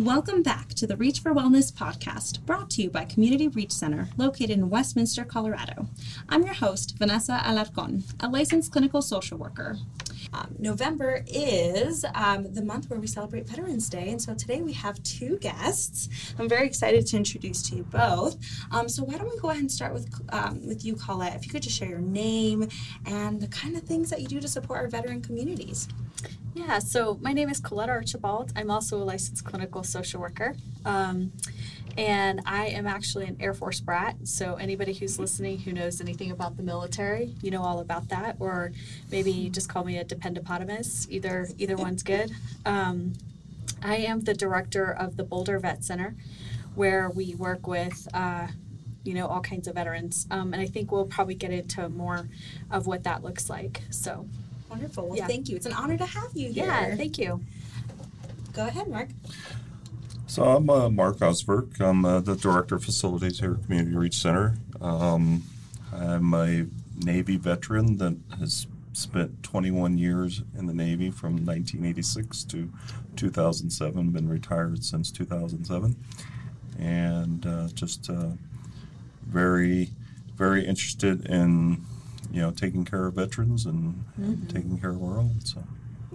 Welcome back to the Reach for Wellness podcast, brought to you by Community Reach Center, located in Westminster, Colorado. I'm your host, Vanessa Alarcon, a licensed clinical social worker. Um, November is um, the month where we celebrate Veterans Day, and so today we have two guests. I'm very excited to introduce to you both. Um, so why don't we go ahead and start with um, with you, Colette? If you could just share your name and the kind of things that you do to support our veteran communities. Yeah, so my name is Colette Archibald. I'm also a licensed clinical social worker. Um, and I am actually an Air Force brat. So anybody who's listening who knows anything about the military, you know all about that. Or maybe just call me a dependopotamus. Either either one's good. Um, I am the director of the Boulder Vet Center, where we work with. Uh, you know all kinds of veterans um, and i think we'll probably get into more of what that looks like so Wonderful. Well, Yeah. thank you. It's an honor to have you here. yeah thank you Go ahead, Mark. So I'm uh, Mark Osberg. I'm uh, the director of facilities here at Community Reach Center. Um, I'm a Navy veteran that has spent 21 years in the Navy from 1986 to 2007. Been retired since 2007, and uh, just uh, very, very interested in you know taking care of veterans and, and taking care of our own. So.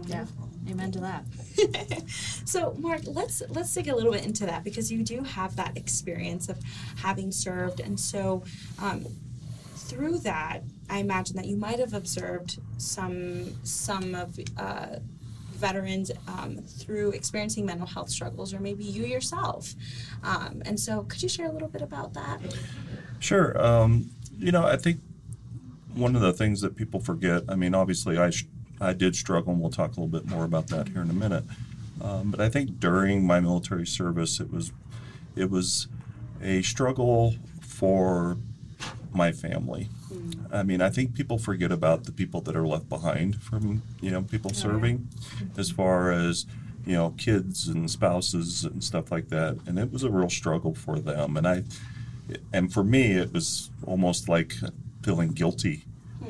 yeah amen to that So, Mark, let's let's dig a little bit into that because you do have that experience of having served, and so um, through that, I imagine that you might have observed some some of uh, veterans um, through experiencing mental health struggles, or maybe you yourself. Um, and so, could you share a little bit about that? Sure. Um, you know, I think one of the things that people forget, I mean, obviously, I, sh- I did struggle, and we'll talk a little bit more about that here in a minute. Um, but I think during my military service, it was, it was a struggle for my family. I mean, I think people forget about the people that are left behind from, you know, people serving as far as, you know, kids and spouses and stuff like that. And it was a real struggle for them. And I, and for me, it was almost like feeling guilty,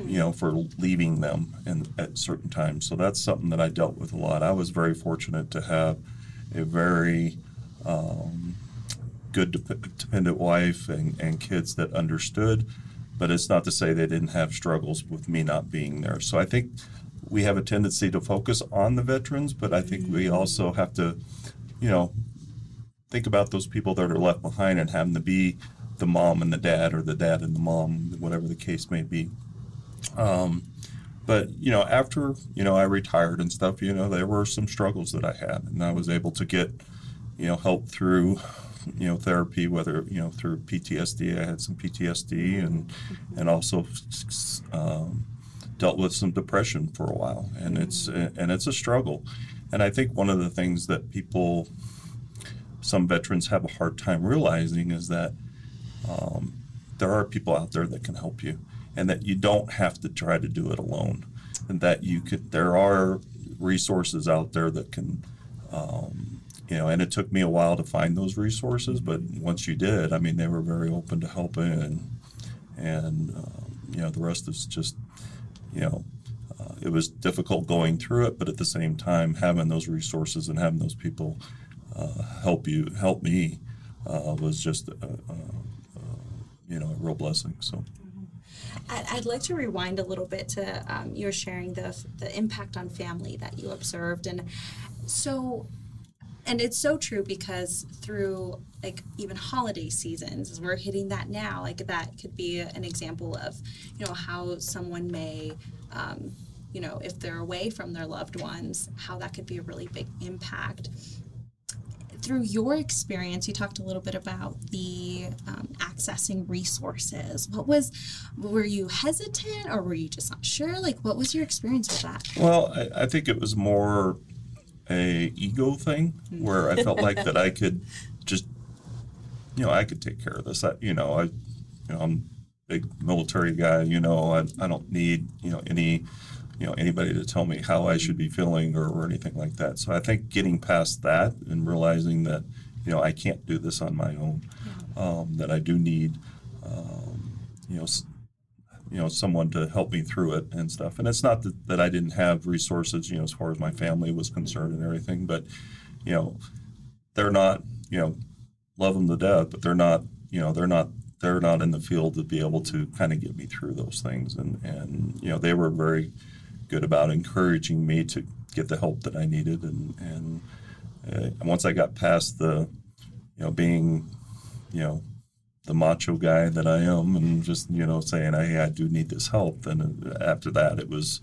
you know, for leaving them in, at certain times. So that's something that I dealt with a lot. I was very fortunate to have a very um, good dep- dependent wife and, and kids that understood, but it's not to say they didn't have struggles with me not being there. So I think we have a tendency to focus on the veterans, but I think we also have to, you know, think about those people that are left behind and having to be the mom and the dad or the dad and the mom, whatever the case may be. Um, but you know, after you know I retired and stuff, you know, there were some struggles that I had, and I was able to get you know help through you know therapy, whether you know through PTSD. I had some PTSD and and also um, dealt with some depression for a while, and it's and it's a struggle. And I think one of the things that people, some veterans have a hard time realizing is that um, there are people out there that can help you, and that you don't have to try to do it alone, and that you could. There are resources out there that can, um, you know. And it took me a while to find those resources, but once you did, I mean, they were very open to helping, and and um, you know, the rest is just, you know. Uh, it was difficult going through it, but at the same time, having those resources and having those people uh, help you, help me, uh, was just, uh, you know, a real blessing. So. I'd, I'd like to rewind a little bit to um, your sharing the the impact on family that you observed, and so, and it's so true because through like even holiday seasons, as we're hitting that now, like that could be an example of, you know, how someone may. Um, you know, if they're away from their loved ones, how that could be a really big impact through your experience, you talked a little bit about the um, accessing resources. What was, were you hesitant or were you just not sure? Like, what was your experience with that? Well, I, I think it was more a ego thing where I felt like that I could just, you know, I could take care of this. I, you know, I, you know, I'm a big military guy. You know, I, I don't need you know any, you know, anybody to tell me how I should be feeling or, or anything like that. So I think getting past that and realizing that, you know, I can't do this on my own. Um, that I do need, um, you know, s- you know someone to help me through it and stuff and it's not that, that i didn't have resources you know as far as my family was concerned and everything but you know they're not, you know, love them to death, but they're not, you know, they're not they're not in the field to be able to kind of get me through those things. And and you know, they were very good about encouraging me to get the help that I needed. And and uh, once I got past the, you know, being, you know, the macho guy that I am, and just you know saying, "Hey, I do need this help." Then after that, it was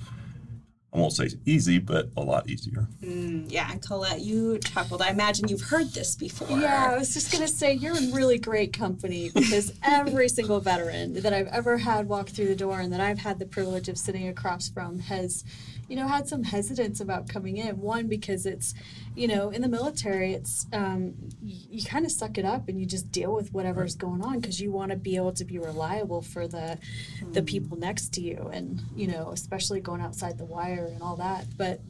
I won't say easy, but a lot easier. Mm, yeah, and Colette, you chuckled. I imagine you've heard this before. Yeah, I was just gonna say you're in really great company because every single veteran that I've ever had walk through the door and that I've had the privilege of sitting across from has, you know, had some hesitance about coming in. One because it's, you know, in the military, it's um, you, you kind of suck it up and you just deal with whatever's going on because you want to be able to be reliable for the the people next to you, and you know, especially going outside the wire and all that. But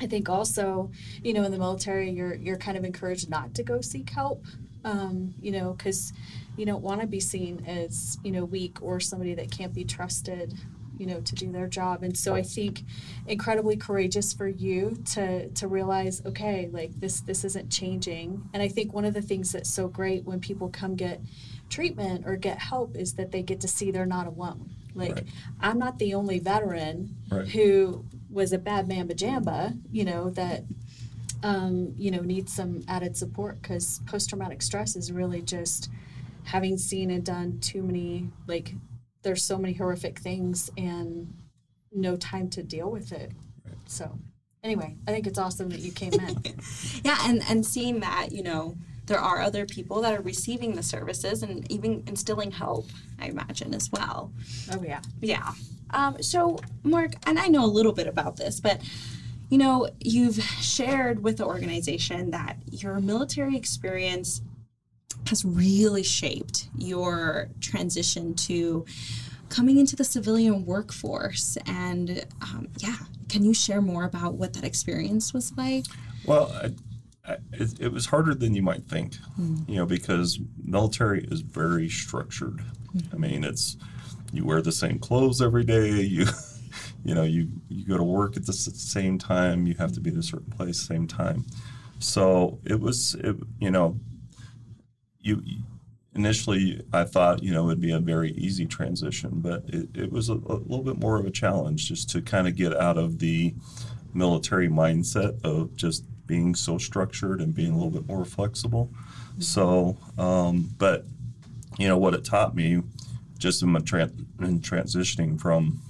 I think also, you know, in the military, you're you're kind of encouraged not to go seek help, um, you know, because you don't want to be seen as you know weak or somebody that can't be trusted, you know, to do their job. And so I think incredibly courageous for you to to realize, okay, like this this isn't changing. And I think one of the things that's so great when people come get treatment or get help is that they get to see they're not alone. Like Right. I'm not the only veteran Right. who was a bad mamba jamba, you know, that um, you know needs some added support because post traumatic stress is really just having seen and done too many like there's so many horrific things and no time to deal with it. So anyway, I think it's awesome that you came in. Yeah, and and seeing that, you know, there are other people that are receiving the services and even instilling hope, I imagine as well. oh yeah. Yeah. Um, so, Mark, and I know a little bit about this, but you know, you've shared with the organization that your military experience has really shaped your transition to coming into the civilian workforce. And um, yeah, can you share more about what that experience was like? Well, I, I, it, it was harder than you might think, you know, because military is very structured. I mean, it's you wear the same clothes every day. You, you know, you you go to work at the same time. You have to be at a certain place same time. So it was, it, you know, you initially I thought you know it'd be a very easy transition, but it, it was a, a little bit more of a challenge just to kind of get out of the military mindset of just being so structured and being a little bit more flexible. So, um, but you know what it taught me, just in my tran- in transitioning from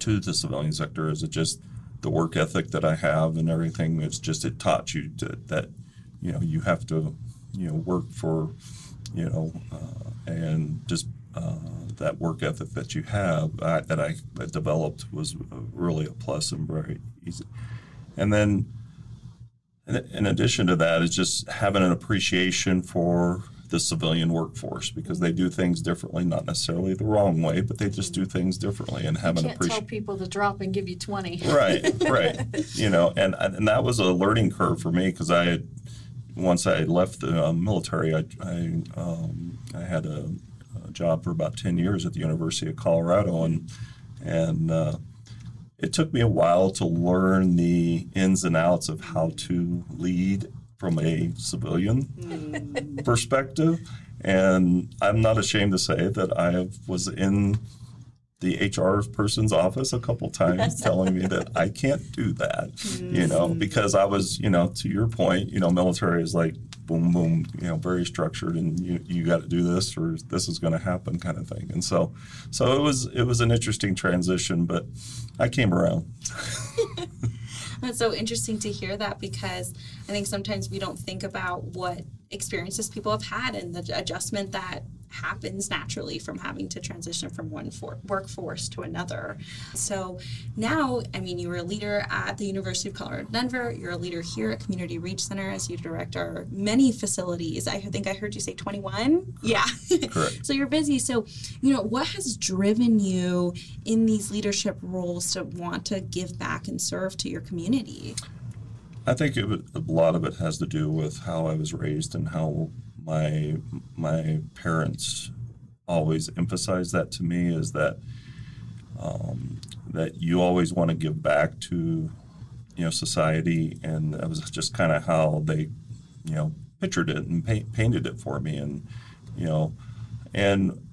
to the civilian sector, is it just the work ethic that I have and everything. It's just it taught you to, that you know you have to you know work for you know uh, and just uh, that work ethic that you have uh, that I developed was really a plus and very easy. And then in, addition to that is just having an appreciation for the civilian workforce because they do things differently, not necessarily the wrong way, but they just do things differently and have an Can't tell appreciation. people to drop and give you twenty. right right you know and and that was a learning curve for me because i had once i left the uh, military i i, um, I had a, a job for about 10 years at the university of colorado and and uh, it took me a while to learn the ins and outs of how to lead from a civilian perspective and i'm not ashamed to say that i was in the HR person's office a couple times telling me that I can't do that, you know, mm. because I was, you know, to your point, you know, military is like boom, boom, you know, very structured and you, you got to do this or this is going to happen kind of thing. And so, so it was, it was an interesting transition, but I came around. That's so interesting to hear that because I think sometimes we don't think about what experiences people have had and the adjustment that happens naturally from having to transition from one for- workforce to another. So now, I mean, you were a leader at the University of Colorado Denver. You're a leader here at Community Reach Center as you direct our many facilities. I think I heard you say 21. Yeah. Correct. so you're busy. So, you know, what has driven you in these leadership roles to want to give back and serve to your community? I think it, a lot of it has to do with how I was raised and how my my parents always emphasized that to me is that um, that you always want to give back to you know society, and that was just kind of how they you know pictured it and paint, painted it for me, and you know, and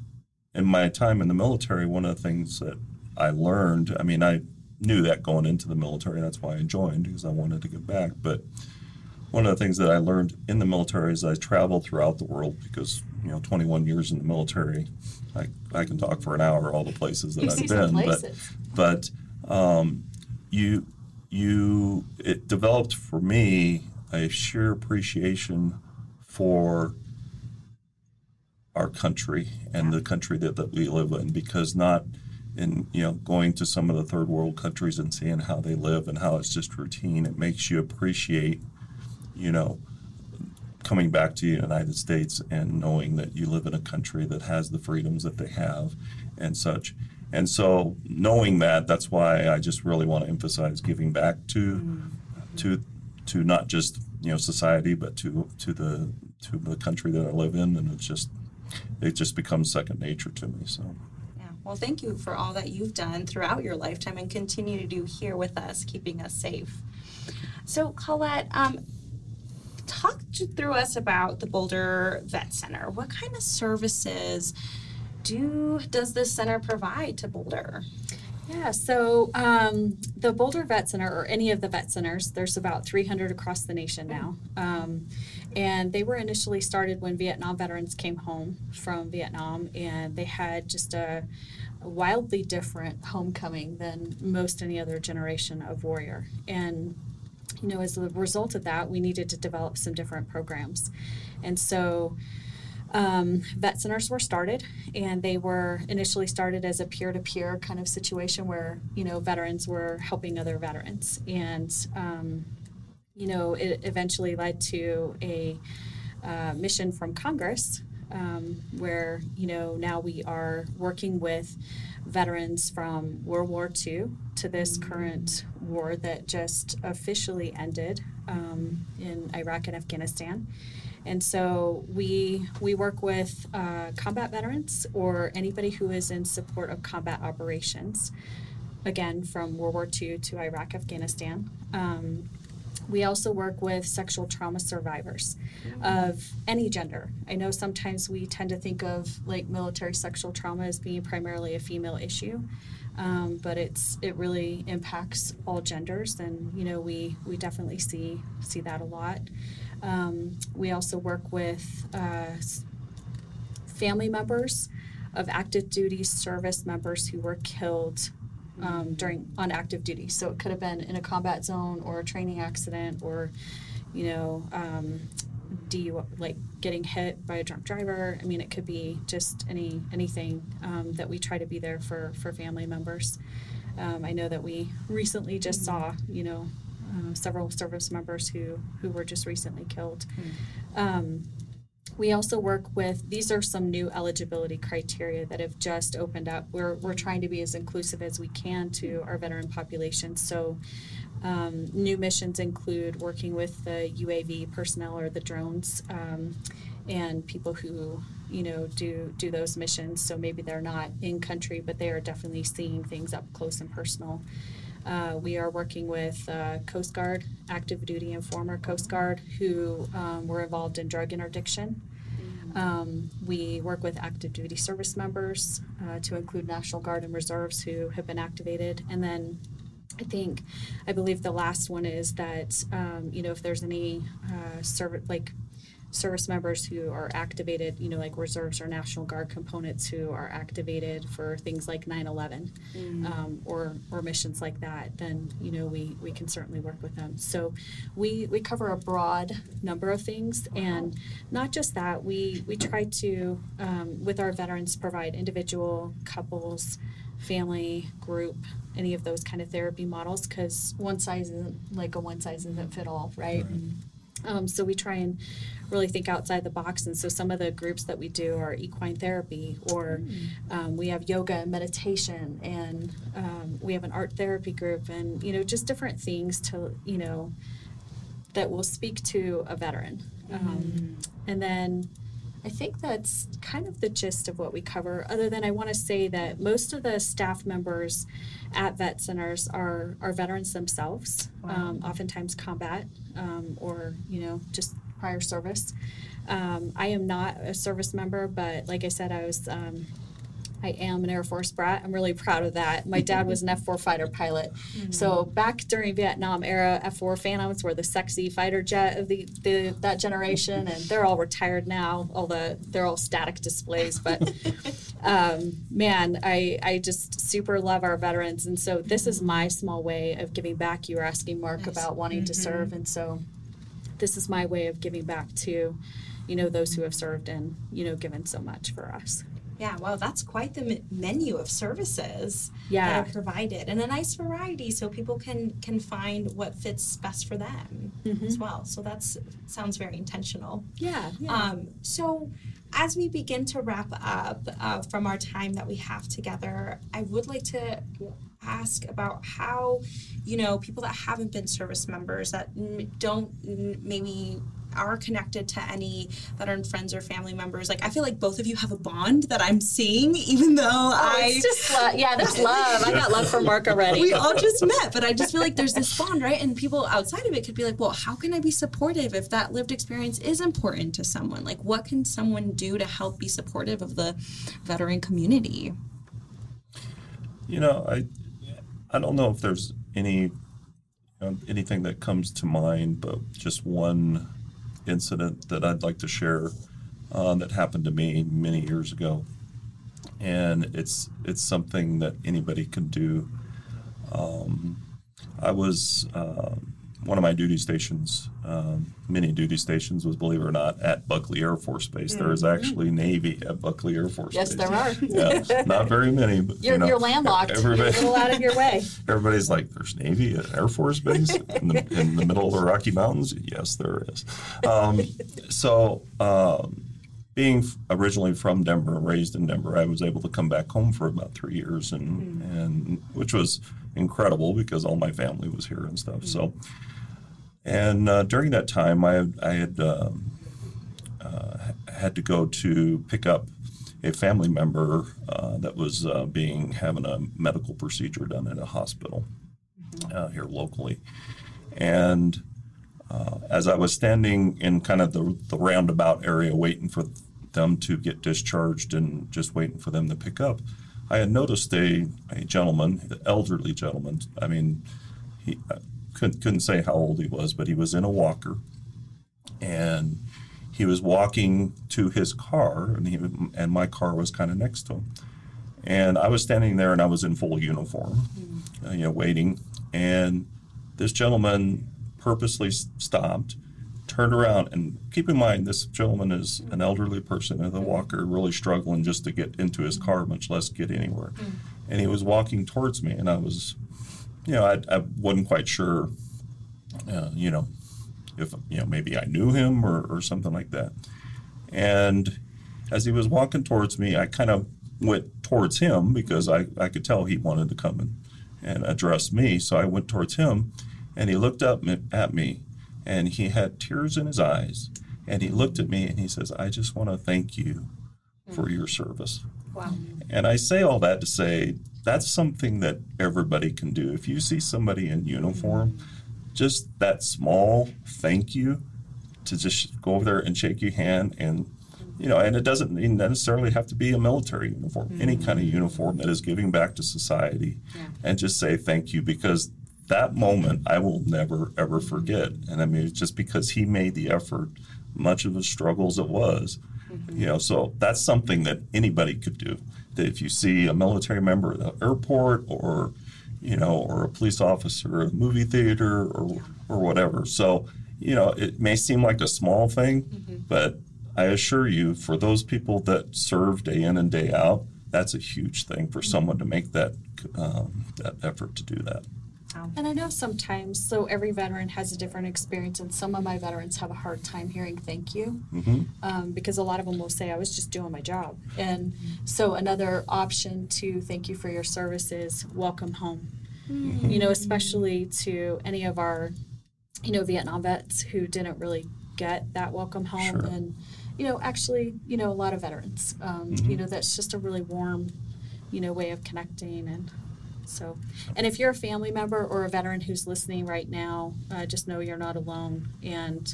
in my time in the military, one of the things that I learned, I mean, I knew that going into the military. That's why I joined because I wanted to give back. But one of the things that I learned in the military is I traveled throughout the world because you know 21 years in the military, I, I can talk for an hour all the places that You I've been. But but um, you you it developed for me a sheer appreciation for our country and the country that, that we live in because not in you know going to some of the third world countries and seeing how they live and how it's just routine it makes you appreciate you know coming back to the united states and knowing that you live in a country that has the freedoms that they have and such. And so knowing that that's why i just really want to emphasize giving back to to to not just you know society but to to the to the country that i live in and it's just it just becomes second nature to me so. Yeah, well, thank you for all that you've done throughout your lifetime and continue to do here with us, keeping us safe. So, Colette, um, talk to, through us about the Boulder Vet Center. What kind of services do does this center provide to Boulder? Yeah, so um, the Boulder Vet Center, or any of the vet centers, there's about 300 across the nation now. Um, and they were initially started when Vietnam veterans came home from Vietnam, and they had just a, a wildly different homecoming than most any other generation of warrior. And you know, as a result of that, we needed to develop some different programs. And so um, vet centers were started, and they were initially started as a peer-to-peer kind of situation where you know veterans were helping other veterans, and um, you know it eventually led to a uh, mission from Congress um, where you know now we are working with veterans from World War II to this current war that just officially ended um, in Iraq and Afghanistan. And so we we work with uh, combat veterans or anybody who is in support of combat operations, again from World War II to Iraq, Afghanistan. Um, we also work with sexual trauma survivors of any gender. I know sometimes we tend to think of like military sexual trauma as being primarily a female issue, um, but it's it really impacts all genders, and you know we we definitely see see that a lot. Um, we also work with uh, family members of active duty service members who were killed um, during on active duty. So it could have been in a combat zone or a training accident or, you know, um, DU like getting hit by a drunk driver. I mean, it could be just any anything um, that we try to be there for for family members. Um, I know that we recently just saw, you know, uh, several service members who who were just recently killed. Um, we also work with these are some new eligibility criteria that have just opened up. We're, we're trying to be as inclusive as we can to our veteran population. So, um, new missions include working with the UAV personnel or the drones um, and people who you know do do those missions. So maybe they're not in country, but they are definitely seeing things up close and personal. Uh, we are working with uh, Coast Guard, active duty and former Coast Guard, who um, were involved in drug interdiction. Um, we work with active duty service members uh, to include National Guard and reserves who have been activated. And then I think, I believe the last one is that, um, you know, if there's any uh, service, like service members who are activated, you know, like reserves or National Guard components who are activated for things like 9 11 um, or, or missions like that, then, you know, we, we can certainly work with them. So we, we cover a broad number of things. And not just that, we, we try to, um, with our veterans, provide individual, couples, family, group, any of those kind of therapy models because one size isn't like a one size doesn't fit all, right? Um, so we try and really think outside the box. And so some of the groups that we do are equine therapy, or um, we have yoga and meditation, and um, we have an art therapy group, and you know just different things to you know that will speak to a veteran. Um, and then I think that's kind of the gist of what we cover. Other than I want to say that most of the staff members at vet centers are are veterans themselves, um, oftentimes combat um, or you know just prior service. Um, I am not a service member, but like I said, I was. Um, I am an Air Force brat. I'm really proud of that. My dad was an F-4 fighter pilot. So back during Vietnam era, F-4 Phantoms were the sexy fighter jet of the, the that generation, and they're all retired now. All the they're all static displays, but um, man, I I just super love our veterans, and so this is my small way of giving back. You were asking Mark Nice. about wanting to serve, and so this is my way of giving back to, you know, those who have served and you know given so much for us. Yeah, well, that's quite the menu of services Yeah. that are provided, and a nice variety, so people can can find what fits best for them as well. So that sounds very intentional. Yeah. Um, so, as we begin to wrap up uh, from our time that we have together, I would like to ask about how, you know, people that haven't been service members that don't maybe are connected to any veteran friends or family members. Like, I feel like both of you have a bond that I'm seeing, even though I. Oh, it's just love. Yeah, there's love. I got love for Mark already. we all just met, but I just feel like there's this bond, right? And people outside of it could be like, well, how can I be supportive if that lived experience is important to someone? Like, what can someone do to help be supportive of the veteran community? You know, I I don't know if there's any you know, anything that comes to mind, but just one incident that I'd like to share uh, that happened to me many years ago, and it's it's something that anybody can do. Um, I was uh, one of my duty stations, um, many duty stations, was believe it or not at Buckley Air Force Base. There is actually Navy at Buckley Air Force yes, Base. Yes, there are. Yeah, not very many, but You're, you know, you're landlocked. You're a little out of your way. everybody's like, "There's Navy at Air Force Base in the, in the middle of the Rocky Mountains." Yes, there is. Um, so, um, being originally from Denver, raised in Denver, I was able to come back home for about three years, and and which was incredible because all my family was here and stuff. So, and uh, during that time, I had, I had um, uh, had to go to pick up a family member uh, that was uh, being having a medical procedure done at a hospital uh, here locally, and uh, as I was standing in kind of the, the roundabout area waiting for them to get discharged and just waiting for them to pick up, I had noticed a, a gentleman, an elderly gentleman. I mean, he I couldn't, couldn't say how old he was, but he was in a walker. And he was walking to his car and he and my car was kind of next to him. And i was standing there and i was in full uniform uh, you know waiting. And this gentleman purposely stopped turned around and keep in mind this gentleman is an elderly person in a walker really struggling just to get into his car much less get anywhere and he was walking towards me and i was you know i, I wasn't quite sure uh, you know if you know maybe I knew him or, or something like that. And as he was walking towards me, I kind of went towards him because I, I could tell he wanted to come and, and address me. So I went towards him and he looked up at me and he had tears in his eyes and he looked at me and he says, I just want to thank you for your service. Wow. And I say all that to say that's something that everybody can do. If you see somebody in uniform, just that small thank you to just go over there and shake your hand and you know, and it doesn't necessarily have to be a military uniform, any mm. kind of uniform that is giving back to society and just say thank you because that moment I will never ever forget. And I mean, just because he made the effort, much of the struggles it was, mm-hmm. you know, so that's something that anybody could do. That if you see a military member at the airport or, you know, or a police officer at a movie theater or, or whatever. So, you know, it may seem like a small thing, mm-hmm. but I assure you, for those people that serve day in and day out, that's a huge thing for mm-hmm. someone to make that um, that effort to do that. And I know sometimes, so every veteran has a different experience, and some of my veterans have a hard time hearing thank you hmm um, because a lot of them will say, I was just doing my job. And so, another option to thank you for your service is welcome home. You know, especially to any of our, you know, Vietnam vets who didn't really get that welcome home. Sure. And, you know, actually, you know, a lot of veterans, um, you know, that's just a really warm, you know, way of connecting. And so, and if you're a family member or a veteran who's listening right now, uh, just know you're not alone. And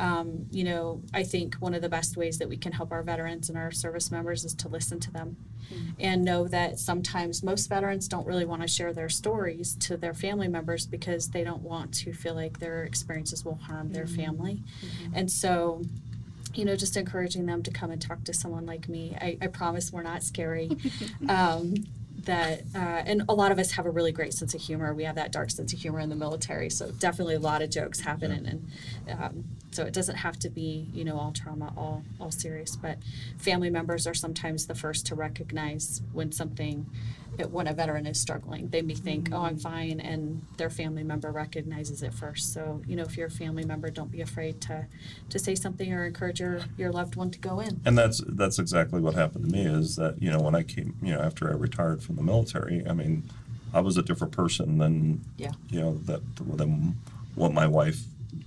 Um, you know, I think one of the best ways that we can help our veterans and our service members is to listen to them and know that sometimes most veterans don't really want to share their stories to their family members because they don't want to feel like their experiences will harm their family. And so, you know, just encouraging them to come and talk to someone like me. I, I promise we're not scary. um, that uh, and a lot of us have a really great sense of humor. We have that dark sense of humor in the military, so definitely a lot of jokes happen, and, and um, so it doesn't have to be you know all trauma, all all serious. But family members are sometimes the first to recognize when something, when a veteran is struggling. They may think, "Oh, I'm fine," and their family member recognizes it first. So you know, if you're a family member, don't be afraid to to say something or encourage your your loved one to go in. And that's that's exactly what happened to me. Is that you know when I came you know after I retired from the military, I mean, I was a different person than Yeah. you know that than what my wife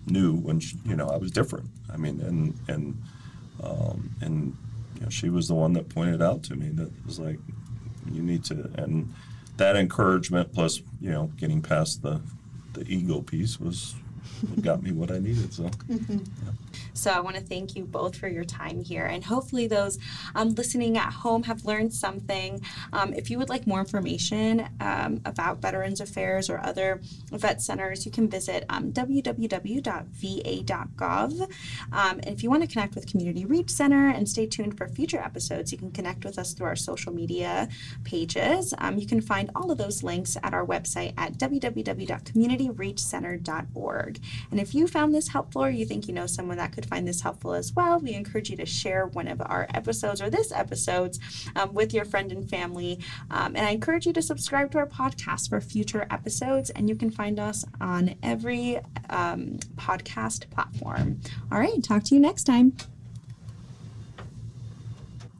knew when she, you know I was different. I mean, and and um, and you know she was the one that pointed out to me that was like you need to and that encouragement plus you know getting past the the ego piece was got me what I needed. So. So I want to thank you both for your time here, and hopefully those um, listening at home have learned something. Um, if you would like more information um, about Veterans Affairs or other vet centers, you can visit um, www.va.gov. Um, and if you want to connect with Community Reach Center and stay tuned for future episodes, you can connect with us through our social media pages. Um, you can find all of those links at our website at www.communityreachcenter.org. And if you found this helpful or you think you know someone that could find this helpful as well, we encourage you to share one of our episodes or this episodes um, with your friend and family. Um, and I encourage you to subscribe to our podcast for future episodes. And you can find us on every um, podcast platform. All right, talk to you next time.